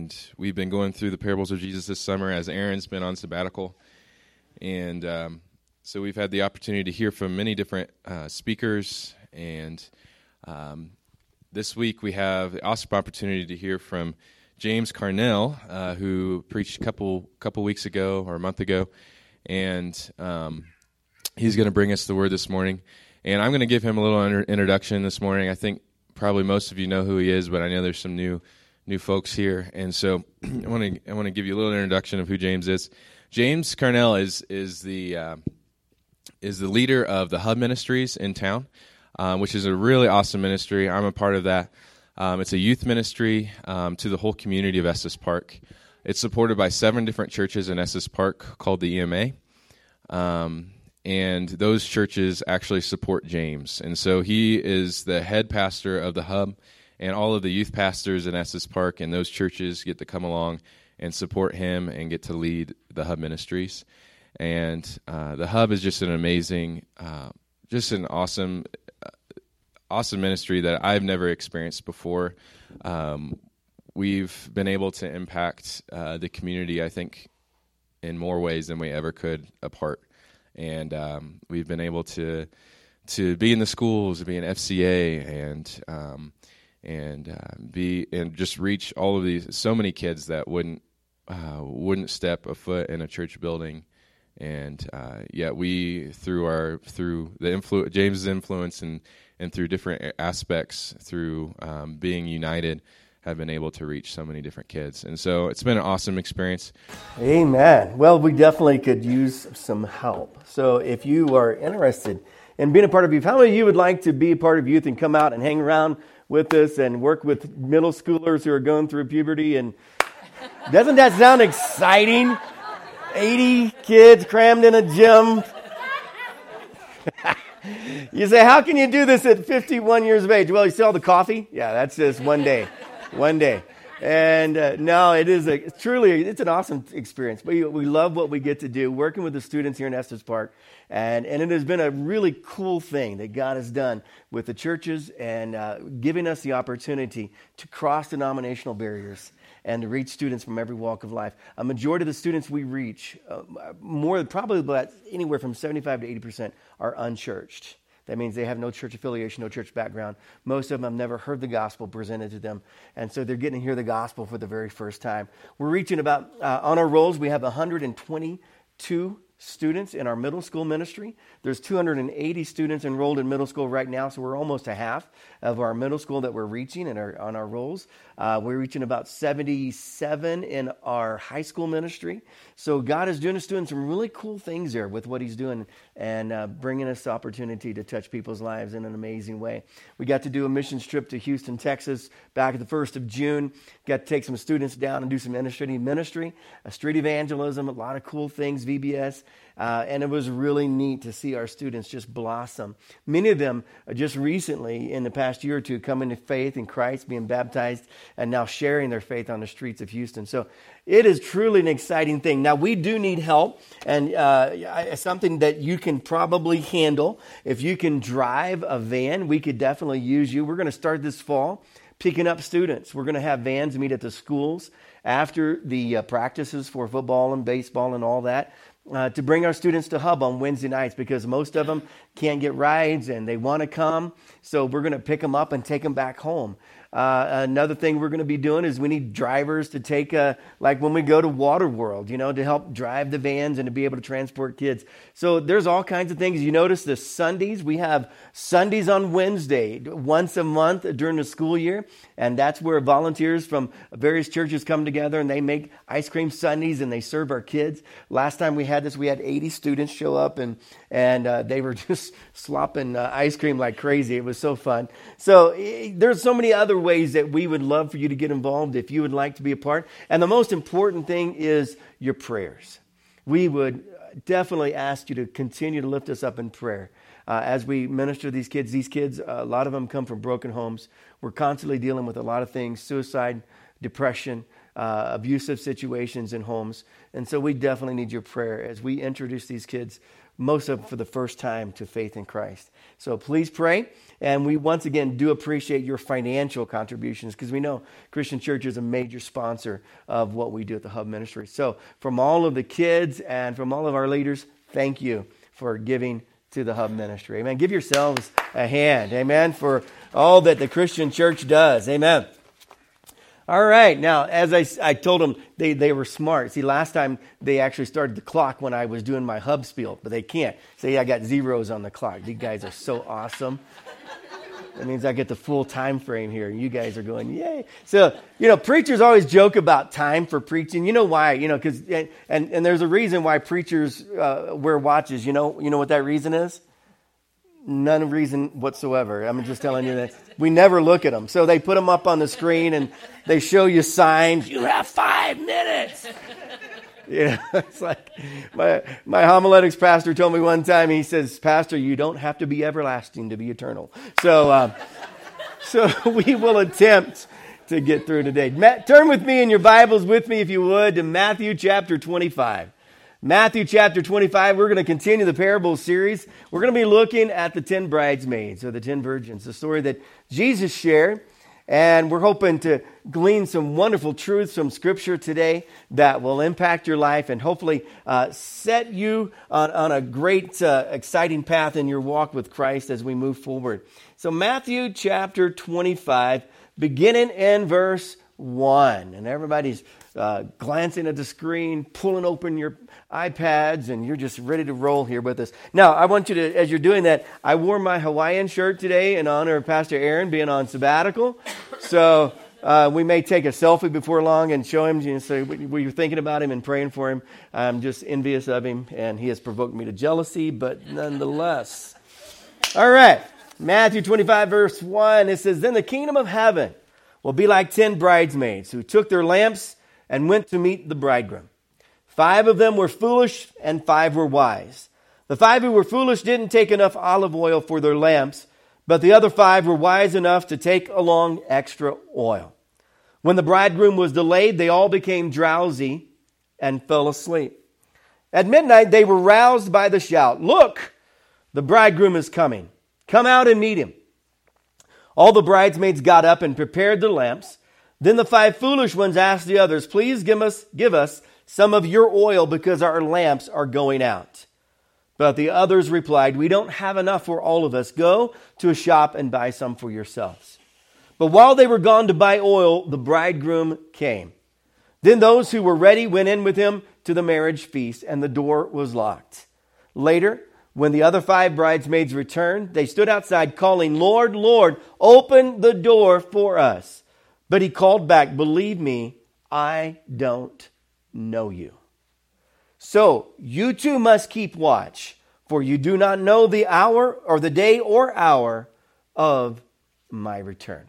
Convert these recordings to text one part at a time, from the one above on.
and we've been going through the parables of Jesus this summer as Aaron's been on sabbatical, and um, so we've had the opportunity to hear from many different uh, speakers. And um, this week we have the awesome opportunity to hear from James Carnell, uh, who preached a couple couple weeks ago or a month ago, and um, he's going to bring us the word this morning. And I'm going to give him a little introduction this morning. I think probably most of you know who he is, but I know there's some new new folks here, and so I want to I want to give you a little introduction of who James is. James Carnell is is the uh, is the leader of the Hub Ministries in town, um, which is a really awesome ministry. I'm a part of that. Um, it's a youth ministry um, to the whole community of Estes Park. It's supported by seven different churches in Estes Park called the EMA. Um, and those churches actually support James. And so he is the head pastor of the Hub, and all of the youth pastors in Estes Park and those churches get to come along and support him and get to lead the Hub ministries. And uh, the Hub is just an amazing, uh, just an awesome, uh, awesome ministry that I've never experienced before. Um, we've been able to impact uh, the community, I think, in more ways than we ever could apart and um, we've been able to to be in the schools, to be in FCA, and um, and uh, be and just reach all of these so many kids that wouldn't uh, wouldn't step a foot in a church building, and uh, yet we through our through the influ- James's influence and and through different aspects through um, being united have been able to reach so many different kids. And so it's been an awesome experience. Amen. Well, we definitely could use some help. So if you are interested in being a part of youth, how many of you would like to be a part of youth and come out and hang around with us and work with middle schoolers who are going through puberty? And doesn't that sound exciting? 80 kids crammed in a gym. you say, how can you do this at 51 years of age? Well, you see all the coffee? Yeah, that's just one day one day. And uh, no, it is a truly it's an awesome experience. We we love what we get to do working with the students here in Estes Park, and and it has been a really cool thing that God has done with the churches and uh, giving us the opportunity to cross denominational barriers and to reach students from every walk of life. A majority of the students we reach, uh, more probably about anywhere from seventy five to eighty percent, are unchurched. That means they have no church affiliation, no church background. Most of them have never heard the gospel presented to them. And so they're getting to hear the gospel for the very first time. We're reaching about, uh, on our rolls, we have 122 students in our middle school ministry. There's 280 students enrolled in middle school right now, so we're almost a half of our middle school that we're reaching in our, on our rolls. Uh, we're reaching about 77 in our high school ministry. So God is doing us doing some really cool things there with what He's doing and uh, bringing us the opportunity to touch people's lives in an amazing way. We got to do a missions trip to Houston, Texas, back at the first of June. Got to take some students down and do some ministry, ministry, a street evangelism, a lot of cool things, VBS. Uh, and it was really neat to see our students just blossom. Many of them just recently, in the past year or two, coming to faith in Christ, being baptized, and now sharing their faith on the streets of Houston. So it is truly an exciting thing. Now, we do need help, and uh, something that you can probably handle. If you can drive a van, we could definitely use you. We're going to start this fall picking up students. We're going to have vans meet at the schools after the uh, practices for football and baseball and all that uh, to bring our students to Hub on Wednesday nights because most of them can't get rides and they want to come. So we're going to pick them up and take them back home. Uh, another thing we're going to be doing is we need drivers to take, a, like when we go to Waterworld, you know, to help drive the vans and to be able to transport kids. So there's all kinds of things. You notice the sundaes, we have sundaes on Wednesday, once a month during the school year. And that's where volunteers from various churches come together and they make ice cream sundaes and they serve our kids. Last time we had this, we had 80 students show up and, and uh, they were just slopping uh, ice cream like crazy. It was so fun. So there's so many other ways that we would love for you to get involved if you would like to be a part. And the most important thing is your prayers. We would definitely ask you to continue to lift us up in prayer. Uh, as we minister these kids, these kids, a lot of them come from broken homes. We're constantly dealing with a lot of things suicide, depression, uh, abusive situations in homes. And so we definitely need your prayer as we introduce these kids, most of them for the first time, to faith in Christ. So please pray. And we once again do appreciate your financial contributions because we know Christian Church is a major sponsor of what we do at the Hub Ministry. So from all of the kids and from all of our leaders, thank you for giving to the Hub Ministry. Amen. Give yourselves a hand. Amen. For all that the Christian church does. Amen. All right. Now, as I, I told them, they, they were smart. See, last time they actually started the clock when I was doing my hub spiel, but they can't. See, I got zeros on the clock. These guys are so awesome. That means I get the full time frame here. You guys are going, yay. So, you know, preachers always joke about time for preaching. You know why? You know, because, and, and, and, there's a reason why preachers uh, wear watches. You know, you know what that reason is? None reason whatsoever. I'm just telling you that we never look at them. So they put them up on the screen and they show you signs. You have five minutes. Yeah, it's like my, my homiletics pastor told me one time, he says, Pastor, you don't have to be everlasting to be eternal. So, um, so we will attempt to get through today. Matt, turn with me in your Bibles with me, if you would, to Matthew chapter 25. Matthew chapter 25, we're going to continue the parable series. We're going to be looking at the 10 bridesmaids or the 10 virgins, the story that Jesus shared and we're hoping to glean some wonderful truths from Scripture today that will impact your life and hopefully uh, set you on, on a great, uh, exciting path in your walk with Christ as we move forward. So, Matthew chapter 25, beginning in verse 1. And everybody's uh, glancing at the screen, pulling open your iPads, and you're just ready to roll here with us. Now, I want you to, as you're doing that, I wore my Hawaiian shirt today in honor of Pastor Aaron being on sabbatical. So uh, we may take a selfie before long and show him, you know, say we were thinking about him and praying for him. I'm just envious of him, and he has provoked me to jealousy, but nonetheless. All right, Matthew 25, verse 1, it says, Then the kingdom of heaven will be like ten bridesmaids who took their lamps and went to meet the bridegroom. Five of them were foolish and five were wise. The five who were foolish didn't take enough olive oil for their lamps, but the other five were wise enough to take along extra oil. When the bridegroom was delayed, they all became drowsy and fell asleep. At midnight, they were roused by the shout Look, the bridegroom is coming. Come out and meet him. All the bridesmaids got up and prepared their lamps. Then the five foolish ones asked the others, Please give us, give us some of your oil because our lamps are going out. But the others replied, We don't have enough for all of us. Go to a shop and buy some for yourselves. But while they were gone to buy oil, the bridegroom came. Then those who were ready went in with him to the marriage feast, and the door was locked. Later, when the other five bridesmaids returned, they stood outside calling, Lord, Lord, open the door for us. But he called back, Believe me, I don't know you. So you too must keep watch, for you do not know the hour or the day or hour of my return.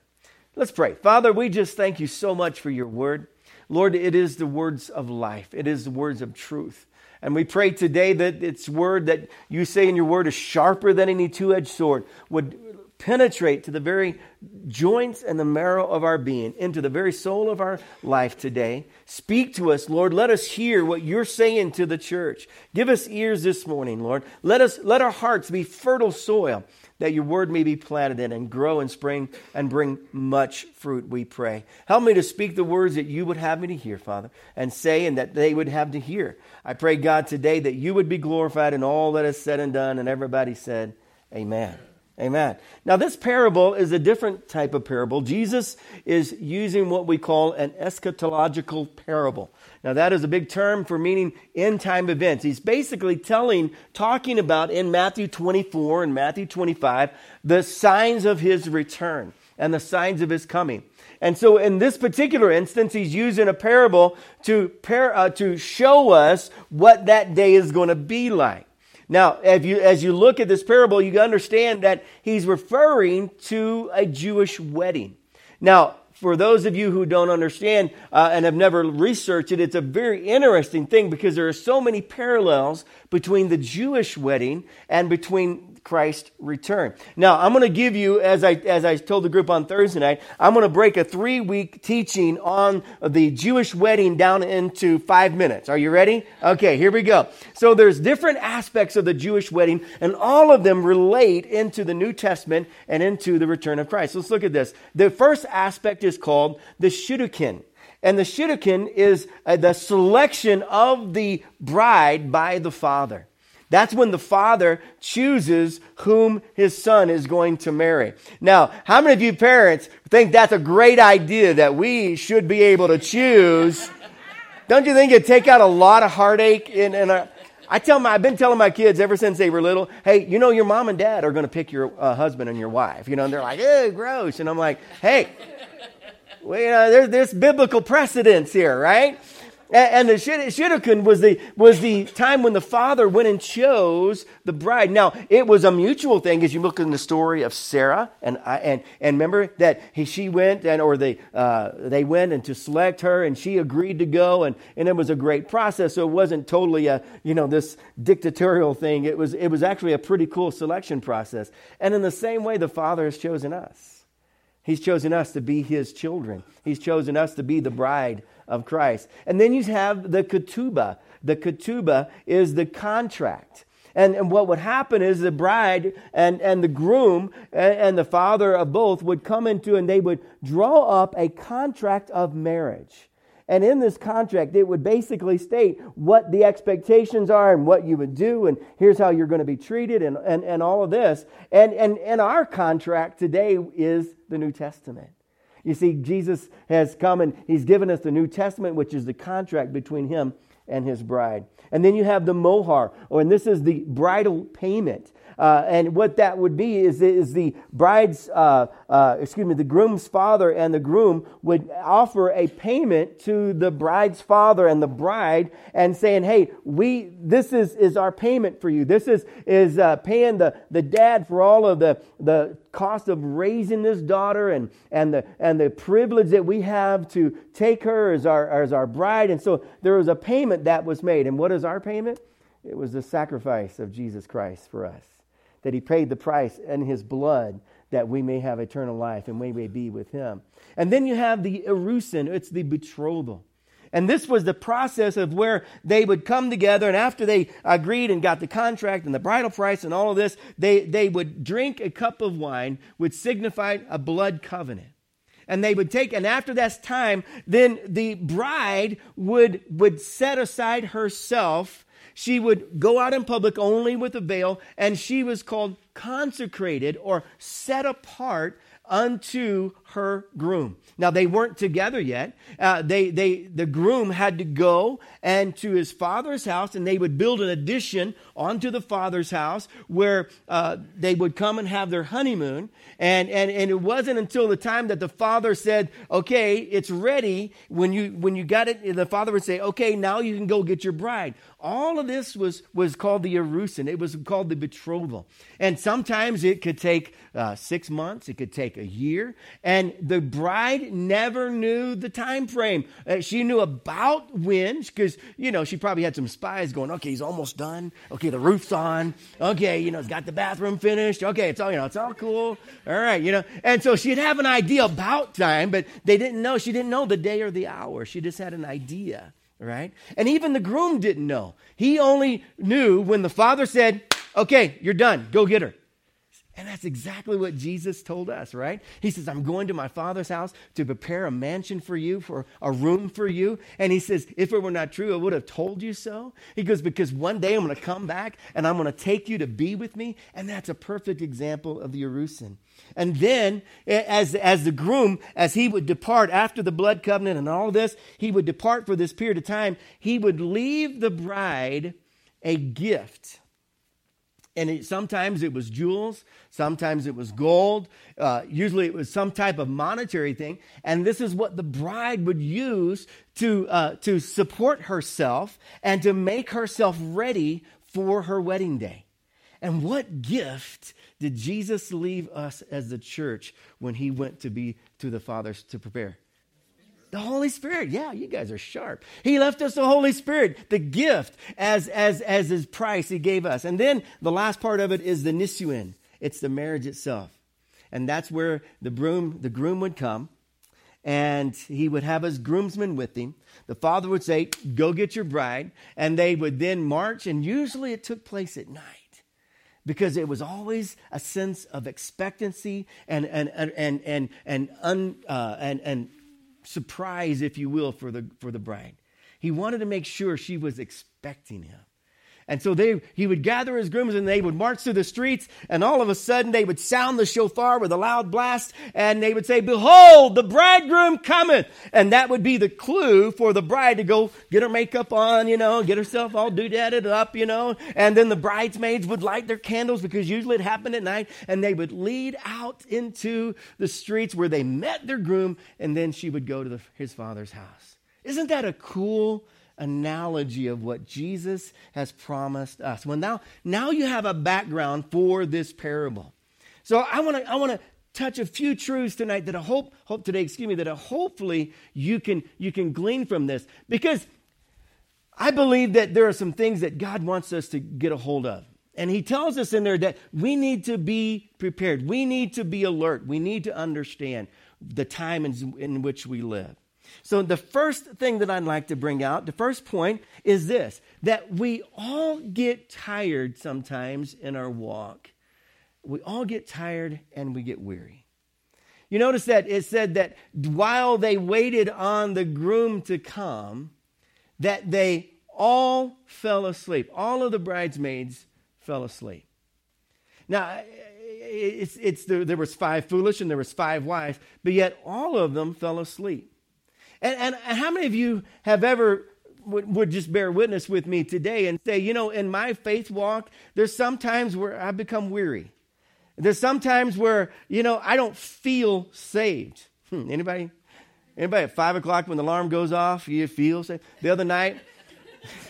Let's pray. Father, we just thank you so much for your word. Lord, it is the words of life, it is the words of truth. And we pray today that its word that you say in your word is sharper than any two edged sword, would penetrate to the very joints and the marrow of our being, into the very soul of our life today. Speak to us, Lord. Let us hear what you're saying to the church. Give us ears this morning, Lord. Let us let our hearts be fertile soil that your word may be planted in and grow and spring and bring much fruit, we pray. Help me to speak the words that you would have me to hear, Father, and say and that they would have to hear. I pray, God, today that you would be glorified in all that is said and done. And everybody said, Amen. Amen. Now, this parable is a different type of parable. Jesus is using what we call an eschatological parable. Now, that is a big term for meaning end time events. He's basically telling, talking about in Matthew 24 and Matthew 25, the signs of his return and the signs of his coming. And so, in this particular instance, he's using a parable to, par- uh, to show us what that day is going to be like. Now, as you, as you look at this parable, you understand that he's referring to a Jewish wedding. Now, for those of you who don't understand uh, and have never researched it, it's a very interesting thing because there are so many parallels between the Jewish wedding and between Christ's return. Now, I'm going to give you, as I, as I told the group on Thursday night, I'm going to break a three week teaching on the Jewish wedding down into five minutes. Are you ready? Okay, here we go. So there's different aspects of the Jewish wedding, and all of them relate into the New Testament and into the return of Christ. Let's look at this. The first aspect is called the Shidduchin. And the Shidduchin is uh, the selection of the bride by the father. That's when the father chooses whom his son is going to marry. Now, how many of you parents think that's a great idea that we should be able to choose? Don't you think it'd take out a lot of heartache our, I tell my, I've been telling my kids ever since they were little, hey, you know, your mom and dad are going to pick your uh, husband and your wife. You know, and they're like, ew, gross. And I'm like, hey, well, you know, there's, there's biblical precedence here, right? And the Shidduchin was the, was the time when the father went and chose the bride. Now, it was a mutual thing as you look in the story of Sarah. And, and, and remember that he, she went and, or they, uh, they went and to select her and she agreed to go. And, and it was a great process. So it wasn't totally a, you know, this dictatorial thing. It was, it was actually a pretty cool selection process. And in the same way, the father has chosen us. He's chosen us to be his children. He's chosen us to be the bride of Christ. And then you have the ketubah. The ketubah is the contract. And, and what would happen is the bride and, and the groom and, and the father of both would come into and they would draw up a contract of marriage. And in this contract, it would basically state what the expectations are and what you would do, and here's how you're going to be treated, and, and, and all of this. And, and, and our contract today is the New Testament. You see, Jesus has come and he's given us the New Testament, which is the contract between him and his bride. And then you have the mohar, or and this is the bridal payment. Uh, and what that would be is, is the bride's, uh, uh, excuse me, the groom's father and the groom would offer a payment to the bride's father and the bride and saying, hey, we, this is, is our payment for you. This is, is uh, paying the, the dad for all of the, the cost of raising this daughter and, and, the, and the privilege that we have to take her as our, as our bride. And so there was a payment that was made. And what is our payment? It was the sacrifice of Jesus Christ for us that he paid the price in his blood that we may have eternal life and we may be with him. And then you have the erusin, it's the betrothal. And this was the process of where they would come together, and after they agreed and got the contract and the bridal price and all of this, they, they would drink a cup of wine, which signified a blood covenant. And they would take, and after that time, then the bride would, would set aside herself she would go out in public only with a veil, and she was called consecrated or set apart unto her groom. Now they weren't together yet. Uh, they, they, the groom had to go and to his father's house, and they would build an addition onto the father's house where uh, they would come and have their honeymoon. And, and, and it wasn't until the time that the father said, "Okay, it's ready." When you when you got it, the father would say, "Okay, now you can go get your bride." All of this was was called the erusin. It was called the betrothal, and sometimes it could take uh, six months. It could take a year. And the bride never knew the time frame. Uh, she knew about when, because, you know, she probably had some spies going, okay, he's almost done. Okay, the roof's on. Okay, you know, it's got the bathroom finished. Okay, it's all, you know, it's all cool. All right, you know. And so she'd have an idea about time, but they didn't know. She didn't know the day or the hour. She just had an idea, right? And even the groom didn't know. He only knew when the father said, okay, you're done. Go get her. And that's exactly what Jesus told us, right? He says, I'm going to my Father's house to prepare a mansion for you, for a room for you. And he says, if it were not true, I would have told you so. He goes, because one day I'm going to come back and I'm going to take you to be with me. And that's a perfect example of the Erusin. And then, as, as the groom, as he would depart after the blood covenant and all this, he would depart for this period of time. He would leave the bride a gift and it, sometimes it was jewels, sometimes it was gold, uh, usually it was some type of monetary thing. And this is what the bride would use to, uh, to support herself and to make herself ready for her wedding day. And what gift did Jesus leave us as the church when he went to be to the Father to prepare? The Holy Spirit. Yeah, you guys are sharp. He left us the Holy Spirit, the gift as, as, as his price he gave us. And then the last part of it is the nisuin. It's the marriage itself. And that's where the broom, the groom would come and he would have his groomsmen with him. The father would say, Go get your bride. And they would then march, and usually it took place at night because it was always a sense of expectancy and, and, and, and, and, un, uh, and, and surprise, if you will, for the, for the bride. He wanted to make sure she was expecting him. And so they, he would gather his grooms and they would march through the streets and all of a sudden they would sound the shofar with a loud blast and they would say, behold, the bridegroom cometh. And that would be the clue for the bride to go get her makeup on, you know, get herself all doodadded up, you know. And then the bridesmaids would light their candles because usually it happened at night and they would lead out into the streets where they met their groom and then she would go to the, his father's house. Isn't that a cool analogy of what Jesus has promised us. Well, now, now you have a background for this parable. So I want to I want to touch a few truths tonight that I hope hope today, excuse me, that I hopefully you can you can glean from this because I believe that there are some things that God wants us to get a hold of. And he tells us in there that we need to be prepared. We need to be alert. We need to understand the time in, in which we live. So, the first thing that I'd like to bring out, the first point is this that we all get tired sometimes in our walk. We all get tired and we get weary. You notice that it said that while they waited on the groom to come, that they all fell asleep. All of the bridesmaids fell asleep. Now, it's, it's, there was five foolish and there was five wise, but yet all of them fell asleep. And, and, how many of you have ever would, would just bear witness with me today and say, you know, in my faith walk, there's sometimes where I become weary. There's sometimes where, you know, I don't feel saved. Hmm, anybody? Anybody at five o'clock when the alarm goes off, you feel saved? The other night,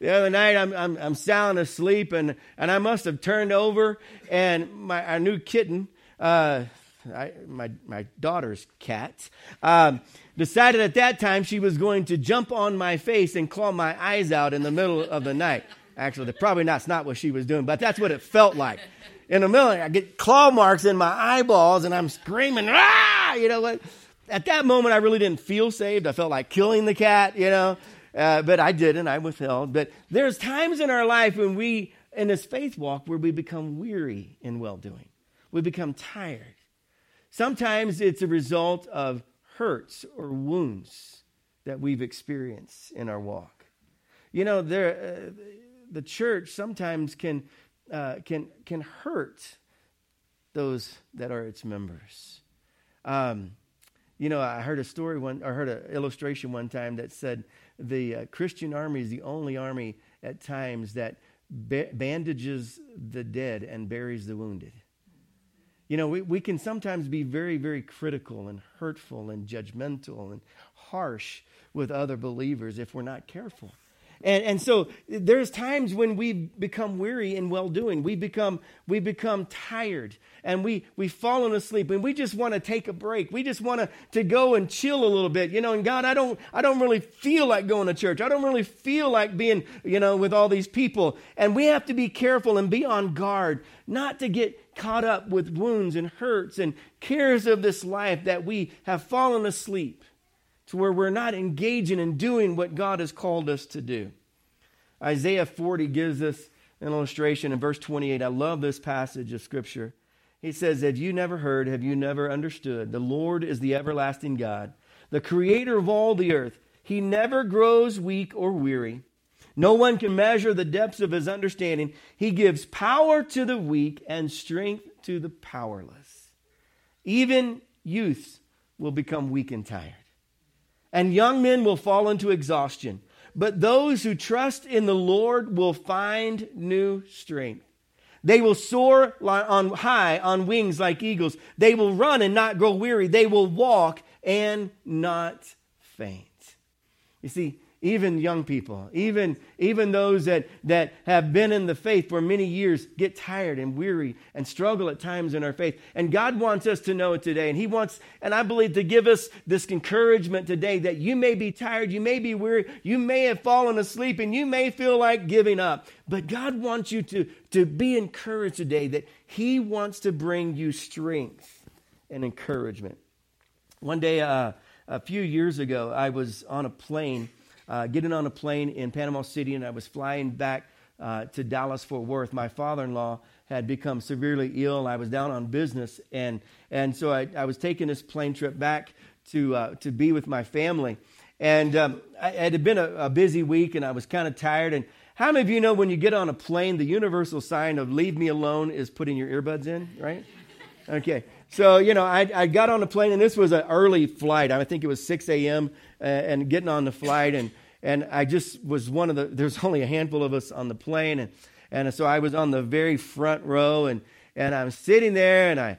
the other night I'm, I'm, I'm sound asleep and, and I must have turned over and my our new kitten, uh, I, my, my daughter's cat, um, decided at that time she was going to jump on my face and claw my eyes out in the middle of the night. Actually, probably that's not what she was doing, but that's what it felt like. In the middle, I get claw marks in my eyeballs and I'm screaming, ah! You know what? At that moment, I really didn't feel saved. I felt like killing the cat, you know, uh, but I didn't. I withheld. But there's times in our life when we, in this faith walk, where we become weary in well doing. We become tired. Sometimes it's a result of hurts or wounds that we've experienced in our walk. You know, there, uh, the church sometimes can, uh, can, can hurt those that are its members. Um, you know, I heard a story one, I heard an illustration one time that said the uh, Christian army is the only army at times that ba- bandages the dead and buries the wounded. You know, we, we can sometimes be very, very critical and hurtful and judgmental and harsh with other believers if we're not careful. And, and so there's times when we become weary in well doing. We become, we become tired and we, we've fallen asleep and we just want to take a break. We just want to, to go and chill a little bit. You know, and God, I don't, I don't really feel like going to church. I don't really feel like being, you know, with all these people. And we have to be careful and be on guard not to get caught up with wounds and hurts and cares of this life that we have fallen asleep to where we're not engaging and doing what God has called us to do. Isaiah 40 gives us an illustration in verse 28. I love this passage of Scripture. He says, Have you never heard? Have you never understood? The Lord is the everlasting God, the creator of all the earth. He never grows weak or weary. No one can measure the depths of his understanding. He gives power to the weak and strength to the powerless. Even youths will become weak and tired and young men will fall into exhaustion. But those who trust in the Lord will find new strength. They will soar on high on wings like eagles. They will run and not grow weary. They will walk and not faint. You see, even young people, even, even those that, that have been in the faith for many years get tired and weary and struggle at times in our faith. And God wants us to know it today. And He wants, and I believe, to give us this encouragement today that you may be tired, you may be weary, you may have fallen asleep, and you may feel like giving up. But God wants you to, to be encouraged today that He wants to bring you strength and encouragement. One day, uh, a few years ago, I was on a plane uh, getting on a plane in Panama City, and I was flying back uh, to Dallas Fort Worth. My father in law had become severely ill. I was down on business, and, and so I, I was taking this plane trip back to, uh, to be with my family. And um, I, it had been a, a busy week, and I was kind of tired. And how many of you know when you get on a plane, the universal sign of leave me alone is putting your earbuds in, right? Okay. So, you know, I, I got on the plane, and this was an early flight. I think it was 6 a.m. Uh, and getting on the flight. And, and I just was one of the, there's only a handful of us on the plane. And, and so I was on the very front row, and, and I'm sitting there, and I,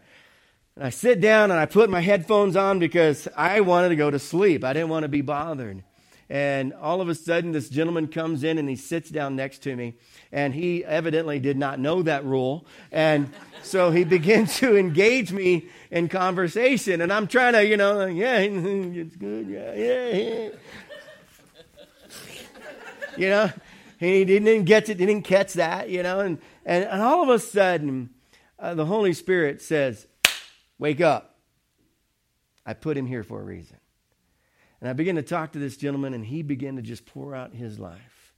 and I sit down, and I put my headphones on because I wanted to go to sleep. I didn't want to be bothered. And all of a sudden, this gentleman comes in and he sits down next to me. And he evidently did not know that rule. And so he begins to engage me in conversation. And I'm trying to, you know, yeah, it's good. Yeah, yeah, yeah. you know, he didn't get it, didn't catch that, you know. And, and, and all of a sudden, uh, the Holy Spirit says, Wake up. I put him here for a reason. And I began to talk to this gentleman, and he began to just pour out his life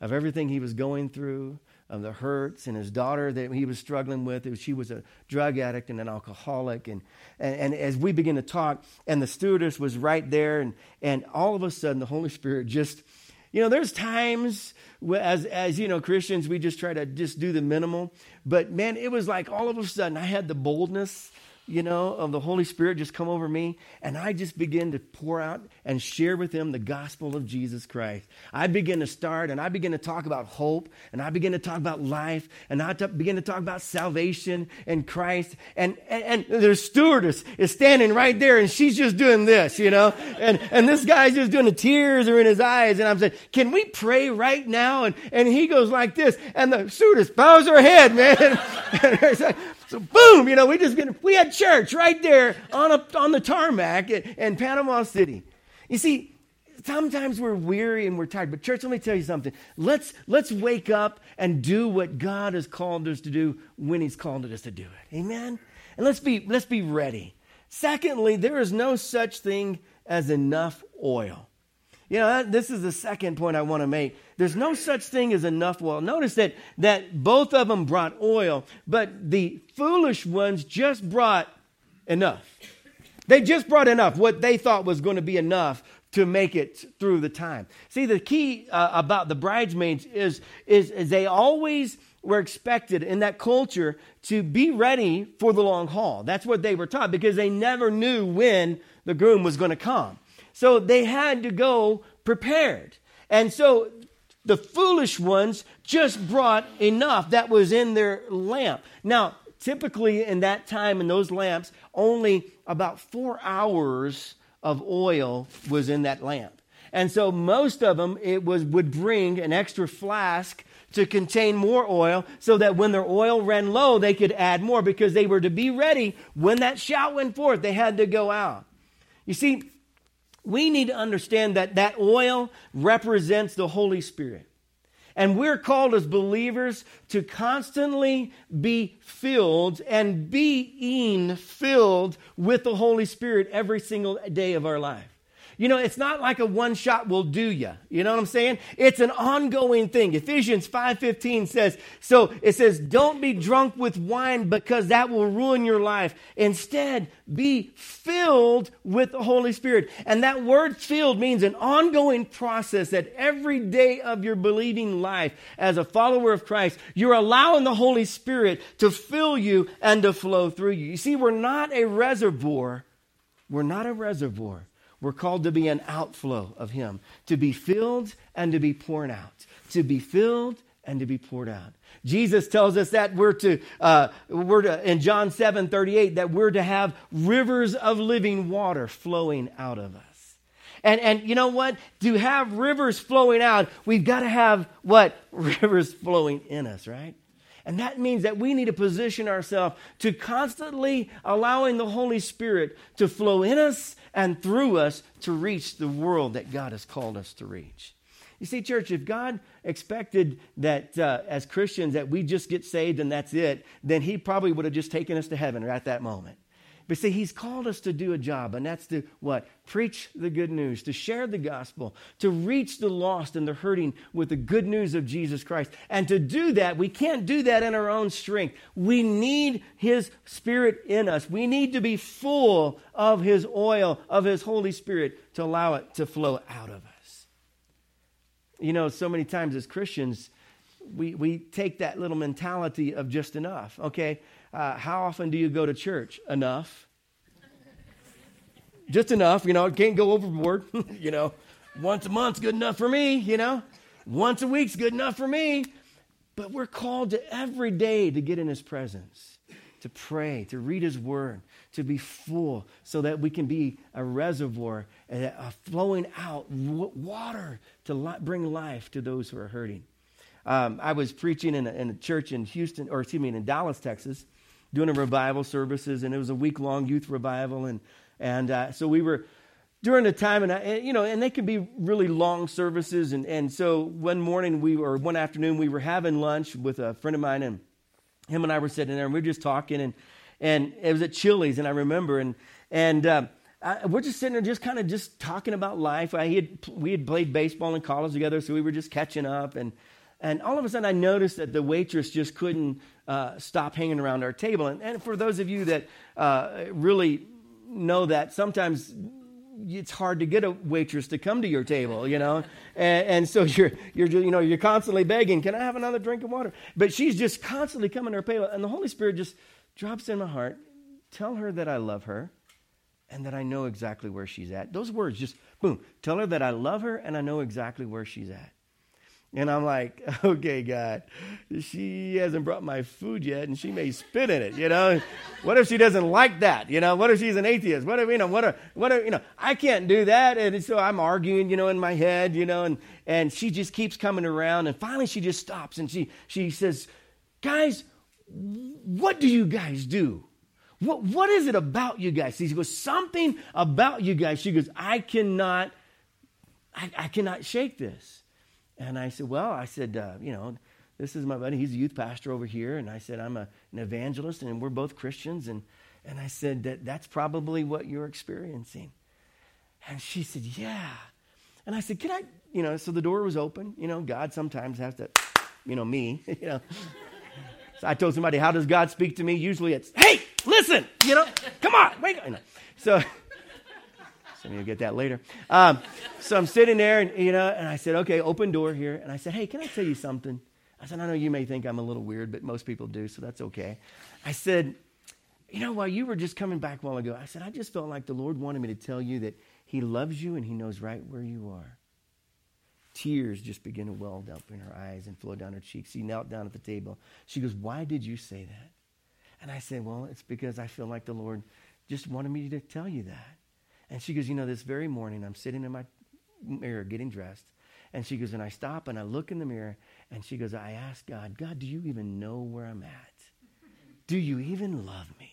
of everything he was going through, of the hurts, and his daughter that he was struggling with. She was a drug addict and an alcoholic. And, and, and as we began to talk, and the stewardess was right there, and, and all of a sudden, the Holy Spirit just, you know, there's times as, as, you know, Christians, we just try to just do the minimal. But man, it was like all of a sudden I had the boldness you know, of the Holy Spirit just come over me, and I just begin to pour out and share with them the gospel of Jesus Christ. I begin to start and I begin to talk about hope, and I begin to talk about life, and I begin to talk about salvation and Christ. And, and, and the stewardess is standing right there, and she's just doing this, you know, and, and this guy's just doing the tears are in his eyes, and I'm saying, Can we pray right now? And, and he goes like this, and the stewardess bows her head, man. So boom, you know, we just been, we had church right there on a, on the tarmac in, in Panama City. You see, sometimes we're weary and we're tired, but church, let me tell you something. Let's let's wake up and do what God has called us to do when He's called us to do it. Amen. And let's be let's be ready. Secondly, there is no such thing as enough oil. You know, this is the second point I want to make. There's no such thing as enough oil. Notice that, that both of them brought oil, but the foolish ones just brought enough. They just brought enough, what they thought was going to be enough to make it through the time. See, the key uh, about the bridesmaids is, is, is they always were expected in that culture to be ready for the long haul. That's what they were taught because they never knew when the groom was going to come. So they had to go prepared. And so the foolish ones just brought enough that was in their lamp. Now, typically in that time in those lamps, only about four hours of oil was in that lamp. And so most of them it was would bring an extra flask to contain more oil so that when their oil ran low, they could add more because they were to be ready when that shout went forth. They had to go out. You see, we need to understand that that oil represents the Holy Spirit. And we're called as believers to constantly be filled and being filled with the Holy Spirit every single day of our life. You know, it's not like a one shot will do you. You know what I'm saying? It's an ongoing thing. Ephesians 5:15 says, so it says, "Don't be drunk with wine because that will ruin your life. Instead, be filled with the Holy Spirit." And that word filled means an ongoing process that every day of your believing life as a follower of Christ, you're allowing the Holy Spirit to fill you and to flow through you. You see, we're not a reservoir. We're not a reservoir we're called to be an outflow of Him, to be filled and to be poured out, to be filled and to be poured out. Jesus tells us that we're to, uh, we're to in John 7 38, that we're to have rivers of living water flowing out of us. And, and you know what? To have rivers flowing out, we've got to have what? Rivers flowing in us, right? And that means that we need to position ourselves to constantly allowing the Holy Spirit to flow in us and through us to reach the world that God has called us to reach. You see, church, if God expected that uh, as Christians that we just get saved and that's it, then He probably would have just taken us to heaven at that moment. But see, he's called us to do a job, and that's to what? Preach the good news, to share the gospel, to reach the lost and the hurting with the good news of Jesus Christ. And to do that, we can't do that in our own strength. We need his spirit in us. We need to be full of his oil, of his Holy Spirit, to allow it to flow out of us. You know, so many times as Christians, we, we take that little mentality of just enough, okay? uh, how often do you go to church? Enough. Just enough, you know, can't go overboard, you know. Once a month's good enough for me, you know. Once a week's good enough for me. But we're called to every day to get in his presence, to pray, to read his word, to be full so that we can be a reservoir, a, flowing out water to bring life to those who are hurting. Um, I was preaching in a, in a, church in Houston, or excuse me, in Dallas, Texas, doing a revival services, and it was a week long youth revival, and and uh, so we were during the time, and, I, and, you know, and they can be really long services, and and so one morning we or one afternoon we were having lunch with a friend of mine, and him and I were sitting there, and we were just talking, and and it was at Chili's, and I remember, and and. Uh, I, we're just sitting there, just kind of just talking about life. I, had, we had played baseball in college together, so we were just catching up. And and all of a sudden, I noticed that the waitress just couldn't uh, stop hanging around our table. And, and for those of you that uh, really know that, sometimes it's hard to get a waitress to come to your table, you know, and, and, so you're you're you know you're constantly begging, "Can I have another drink of water?" But she's just constantly coming to her table, and the Holy Spirit just drops in my heart. Tell her that I love her, and that I know exactly where she's at. Those words just boom. Tell her that I love her, and I know exactly where she's at. And I'm like, okay, God, she hasn't brought my food yet, and she may spit in it. You know, what if she doesn't like that? You know, what if she's an atheist? What if you know? What if, what if you know? I can't do that, and so I'm arguing, you know, in my head, you know, and and she just keeps coming around, and finally she just stops, and she she says, guys, what do you guys do? What what is it about you guys? She goes, something about you guys. She goes, I cannot, I, I cannot shake this. And I said, Well, I said, uh, you know, this is my buddy. He's a youth pastor over here. And I said, I'm a, an evangelist, and we're both Christians. And, and I said, that That's probably what you're experiencing. And she said, Yeah. And I said, Can I, you know, so the door was open. You know, God sometimes has to, you know, me, you know. So I told somebody, How does God speak to me? Usually it's, Hey, listen, you know, come on, wake up. So, some of you get that later. Um, so I'm sitting there, and you know, and I said, "Okay, open door here." And I said, "Hey, can I tell you something?" I said, "I know you may think I'm a little weird, but most people do, so that's okay." I said, "You know, while you were just coming back a while ago, I said I just felt like the Lord wanted me to tell you that He loves you and He knows right where you are." Tears just begin to well up in her eyes and flow down her cheeks. She knelt down at the table. She goes, "Why did you say that?" And I said, "Well, it's because I feel like the Lord just wanted me to tell you that." And she goes, You know, this very morning, I'm sitting in my mirror getting dressed. And she goes, And I stop and I look in the mirror. And she goes, I ask God, God, do you even know where I'm at? Do you even love me?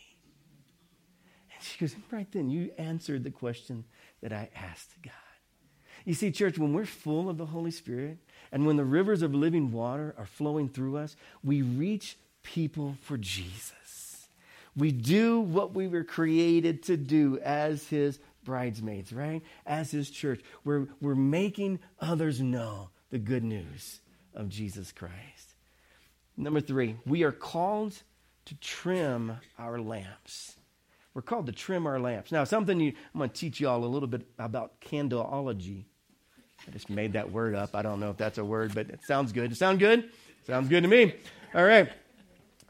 And she goes, Right then, you answered the question that I asked God. You see, church, when we're full of the Holy Spirit and when the rivers of living water are flowing through us, we reach people for Jesus. We do what we were created to do as His bridesmaids, right? As his church. We're, we're making others know the good news of Jesus Christ. Number three, we are called to trim our lamps. We're called to trim our lamps. Now, something you, I'm going to teach you all a little bit about candleology. I just made that word up. I don't know if that's a word, but it sounds good. Sound good? Sounds good to me. All right.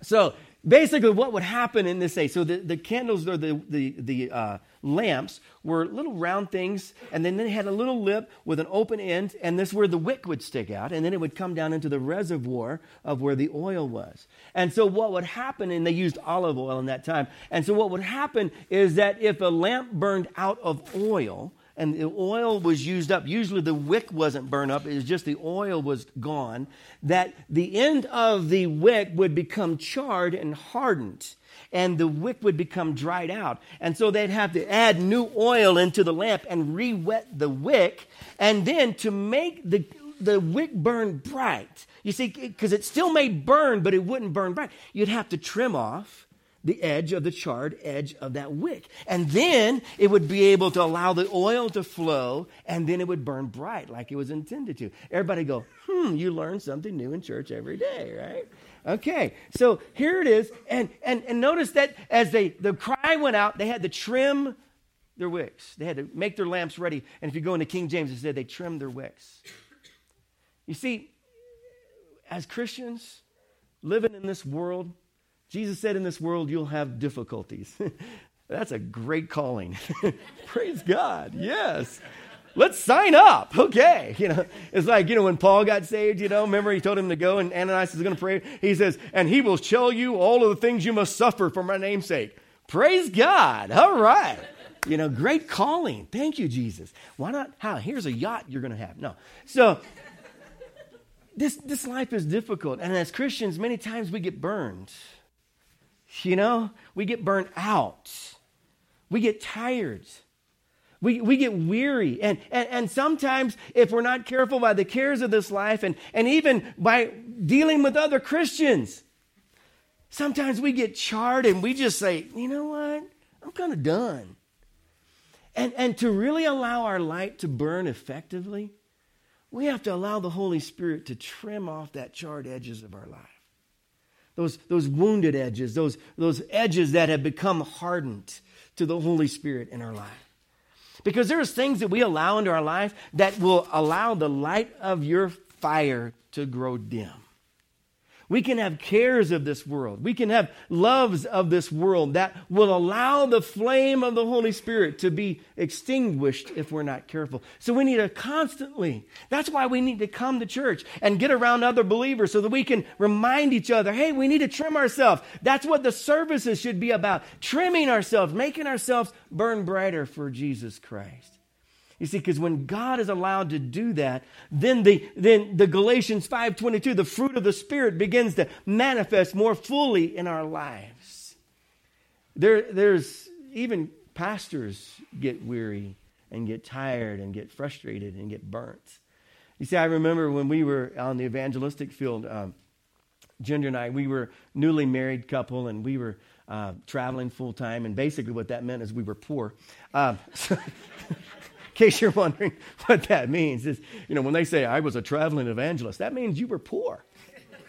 So basically, what would happen in this day? So the, the candles or the the the uh, lamps were little round things, and then they had a little lip with an open end, and this where the wick would stick out, and then it would come down into the reservoir of where the oil was. And so what would happen, and they used olive oil in that time, and so what would happen is that if a lamp burned out of oil, and the oil was used up. Usually the wick wasn't burned up, it was just the oil was gone. That the end of the wick would become charred and hardened, and the wick would become dried out. And so they'd have to add new oil into the lamp and re wet the wick. And then to make the, the wick burn bright, you see, because it still may burn, but it wouldn't burn bright, you'd have to trim off the edge of the charred edge of that wick. And then it would be able to allow the oil to flow, and then it would burn bright like it was intended to. Everybody go, hmm, you learn something new in church every day, right? Okay, so here it is. And, and, and notice that as they, the cry went out, they had to trim their wicks. They had to make their lamps ready. And if you go into King James, it said they trimmed their wicks. You see, as Christians living in this world, Jesus said, In this world, you'll have difficulties. That's a great calling. Praise God. Yes. Let's sign up. Okay. You know, it's like, you know, when Paul got saved, you know, remember he told him to go and Ananias is going to pray. He says, and he will tell you all of the things you must suffer for my name's sake. Praise God. All right. You know, great calling. Thank you, Jesus. Why not? How? Here's a yacht you're going to have. No. So, this, this life is difficult. And as Christians, many times we get burned. You know, we get burnt out. We get tired. We, we get weary. And, and, and sometimes, if we're not careful by the cares of this life and, and even by dealing with other Christians, sometimes we get charred and we just say, you know what? I'm kind of done. And, and to really allow our light to burn effectively, we have to allow the Holy Spirit to trim off that charred edges of our life those, those wounded edges, those, those edges that have become hardened to the Holy Spirit in our life. Because there's things that we allow into our life that will allow the light of your fire to grow dim. We can have cares of this world. We can have loves of this world that will allow the flame of the Holy Spirit to be extinguished if we're not careful. So we need to constantly, that's why we need to come to church and get around other believers so that we can remind each other hey, we need to trim ourselves. That's what the services should be about trimming ourselves, making ourselves burn brighter for Jesus Christ. You see, because when God is allowed to do that, then the, then the Galatians 5.22, the fruit of the Spirit begins to manifest more fully in our lives. There, there's even pastors get weary and get tired and get frustrated and get burnt. You see, I remember when we were on the evangelistic field, um, Ginger and I, we were newly married couple and we were uh, traveling full time. And basically, what that meant is we were poor. Um, so case you're wondering what that means, is you know when they say I was a traveling evangelist, that means you were poor.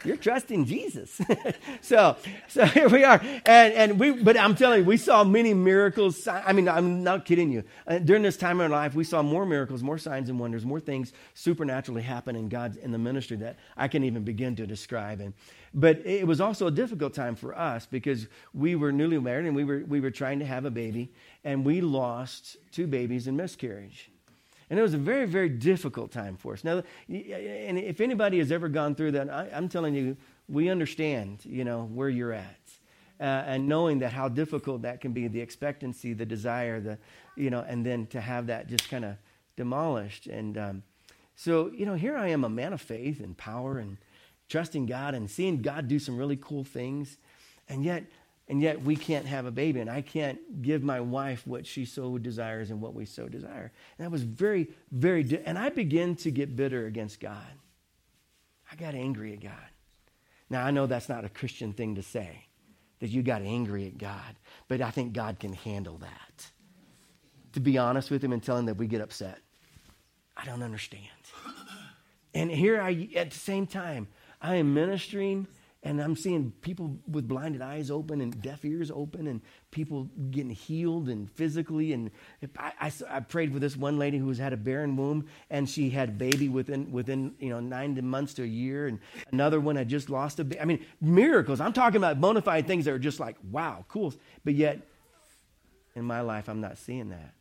You're trusting Jesus. so, so here we are, and and we. But I'm telling you, we saw many miracles. I mean, I'm not kidding you. Uh, during this time in our life, we saw more miracles, more signs and wonders, more things supernaturally happen in God's in the ministry that I can even begin to describe. And but it was also a difficult time for us because we were newly married and we were we were trying to have a baby, and we lost two babies in miscarriage. And it was a very, very difficult time for us. Now, and if anybody has ever gone through that, I, am telling you, we understand, you know, where you're at. Uh, and knowing that how difficult that can be, the expectancy, the desire, the, you know, and then to have that just kind of demolished. And um, so, you know, here I am, a man of faith and power and trusting God and seeing God do some really cool things. And yet, and yet we can't have a baby and i can't give my wife what she so desires and what we so desire. And that was very very di- and i began to get bitter against god. I got angry at god. Now i know that's not a christian thing to say that you got angry at god but i think god can handle that. To be honest with him and tell him that we get upset i don't understand. And here i at the same time i am ministering and I'm seeing people with blinded eyes open and deaf ears open and people getting healed and physically. And I, I, I, prayed for this one lady who had a barren womb and she had a baby within, within you know, nine months to a year. And another one had just lost a baby. I mean, miracles. I'm talking about bona fide things that are just like, wow, cool. But yet, in my life, I'm not seeing that.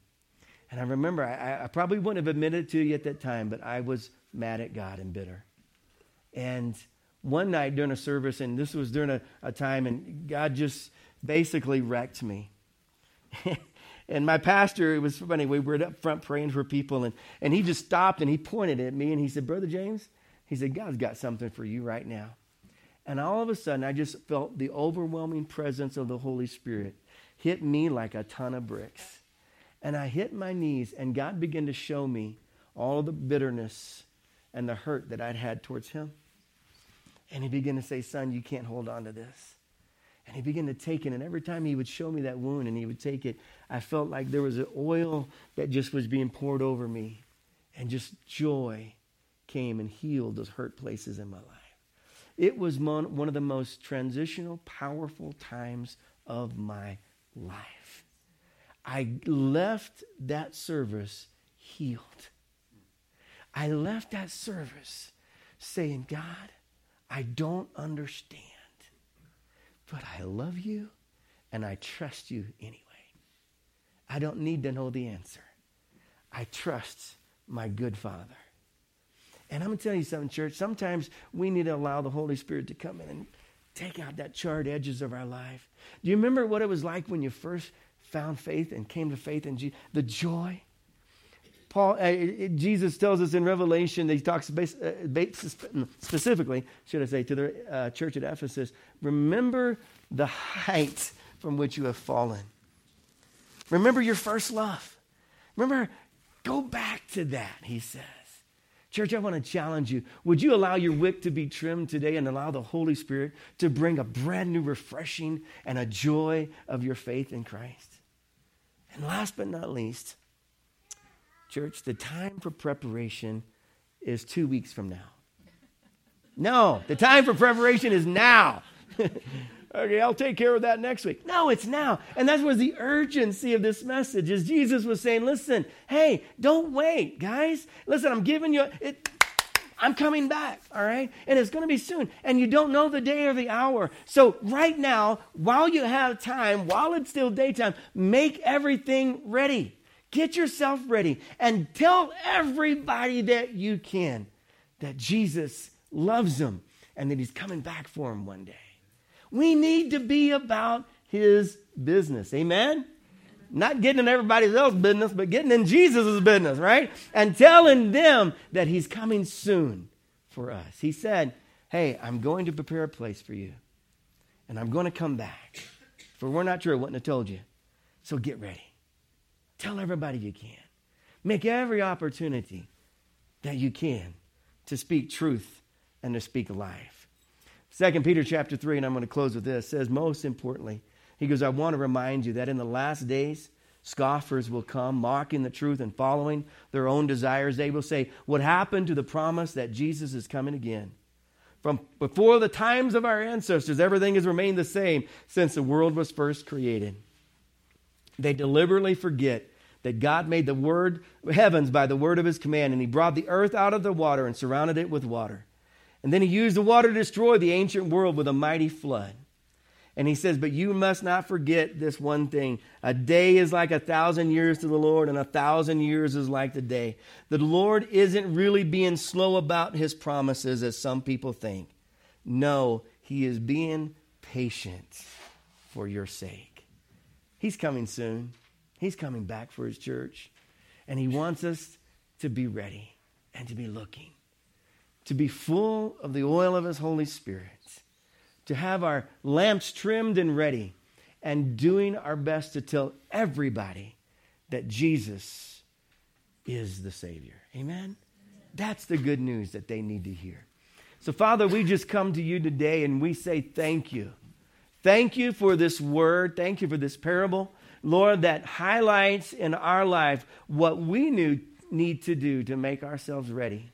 And I remember, I, I probably wouldn't have admitted to you at that time, but I was mad at God and bitter. And one night during a service, and this was during a, a time, and God just basically wrecked me. and my pastor, it was funny, we were up front praying for people, and, and he just stopped and he pointed at me and he said, Brother James, he said, God's got something for you right now. And all of a sudden, I just felt the overwhelming presence of the Holy Spirit hit me like a ton of bricks. And I hit my knees, and God began to show me all the bitterness and the hurt that I'd had towards Him. And He began to say, Son, you can't hold on to this. And He began to take it, and every time He would show me that wound and He would take it, I felt like there was an oil that just was being poured over me, and just joy came and healed those hurt places in my life. It was one of the most transitional, powerful times of my life. I left that service healed. I left that service saying, God, I don't understand, but I love you and I trust you anyway. I don't need to know the answer. I trust my good Father. And I'm going to tell you something, church. Sometimes we need to allow the Holy Spirit to come in and take out that charred edges of our life. Do you remember what it was like when you first found faith and came to faith in Jesus? The joy. Paul, uh, Jesus tells us in Revelation that he talks base, uh, base, specifically, should I say, to the uh, church at Ephesus. Remember the height from which you have fallen. Remember your first love. Remember, go back to that, he says. Church, I want to challenge you. Would you allow your wick to be trimmed today and allow the Holy Spirit to bring a brand new refreshing and a joy of your faith in Christ? And last but not least, church, the time for preparation is two weeks from now. No, the time for preparation is now. okay, I'll take care of that next week. No, it's now. And that was the urgency of this message as Jesus was saying, listen, hey, don't wait, guys. Listen, I'm giving you it. I'm coming back, all right? And it's going to be soon. And you don't know the day or the hour. So, right now, while you have time, while it's still daytime, make everything ready. Get yourself ready and tell everybody that you can that Jesus loves them and that he's coming back for them one day. We need to be about his business. Amen? Not getting in everybody else's business, but getting in Jesus' business, right? And telling them that he's coming soon for us. He said, Hey, I'm going to prepare a place for you, and I'm going to come back. For we're not sure, I wouldn't have told you. So get ready. Tell everybody you can. Make every opportunity that you can to speak truth and to speak life. Second Peter chapter 3, and I'm going to close with this, says most importantly, he goes, I want to remind you that in the last days, scoffers will come, mocking the truth and following their own desires. They will say, What happened to the promise that Jesus is coming again? From before the times of our ancestors, everything has remained the same since the world was first created. They deliberately forget that God made the word heavens by the word of his command, and he brought the earth out of the water and surrounded it with water. And then he used the water to destroy the ancient world with a mighty flood. And he says, But you must not forget this one thing. A day is like a thousand years to the Lord, and a thousand years is like the day. The Lord isn't really being slow about his promises as some people think. No, he is being patient for your sake. He's coming soon. He's coming back for his church. And he wants us to be ready and to be looking to be full of the oil of His Holy Spirit, to have our lamps trimmed and ready, and doing our best to tell everybody that Jesus is the Savior. Amen? That's the good news that they need to hear. So, Father, we just come to you today and we say thank you. Thank you for this word. Thank you for this parable, Lord, that highlights in our life what we knew, need to do to make ourselves ready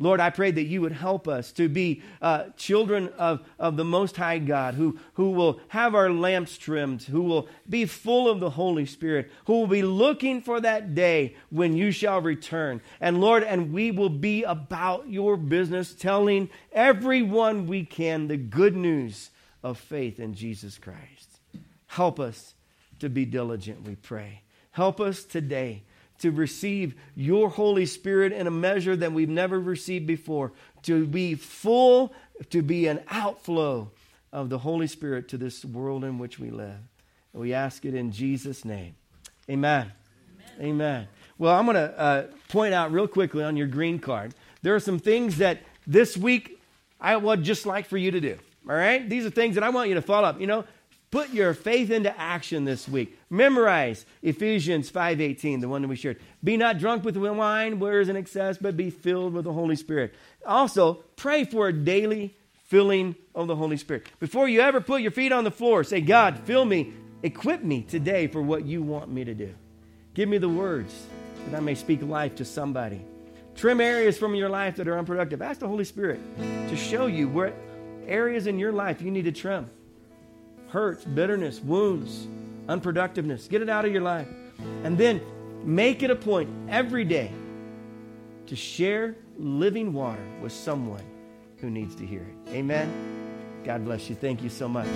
Lord, I pray that you would help us to be uh, children of, of the Most High God who, who will have our lamps trimmed, who will be full of the Holy Spirit, who will be looking for that day when you shall return. And Lord, and we will be about your business, telling everyone we can the good news of faith in Jesus Christ. Help us to be diligent, we pray. Help us today to receive your Holy Spirit in a measure that we've never received before, to be full, to be an outflow of the Holy Spirit to this world in which we live. And we ask it in Jesus' name. Amen. Amen. Amen. Well, I'm going to uh, point out real quickly on your green card. There are some things that this week I would just like for you to do. All right? These are things that I want you to follow up. You know, put your faith into action this week. Memorize Ephesians 5:18, the one that we shared. Be not drunk with wine, where is an excess, but be filled with the Holy Spirit. Also, pray for a daily filling of the Holy Spirit. Before you ever put your feet on the floor, say, God, fill me, equip me today for what you want me to do. Give me the words that I may speak life to somebody. Trim areas from your life that are unproductive. Ask the Holy Spirit to show you where areas in your life you need to trim. Hurts, bitterness, wounds, unproductiveness. Get it out of your life. And then make it a point every day to share living water with someone who needs to hear it. Amen. God bless you. Thank you so much.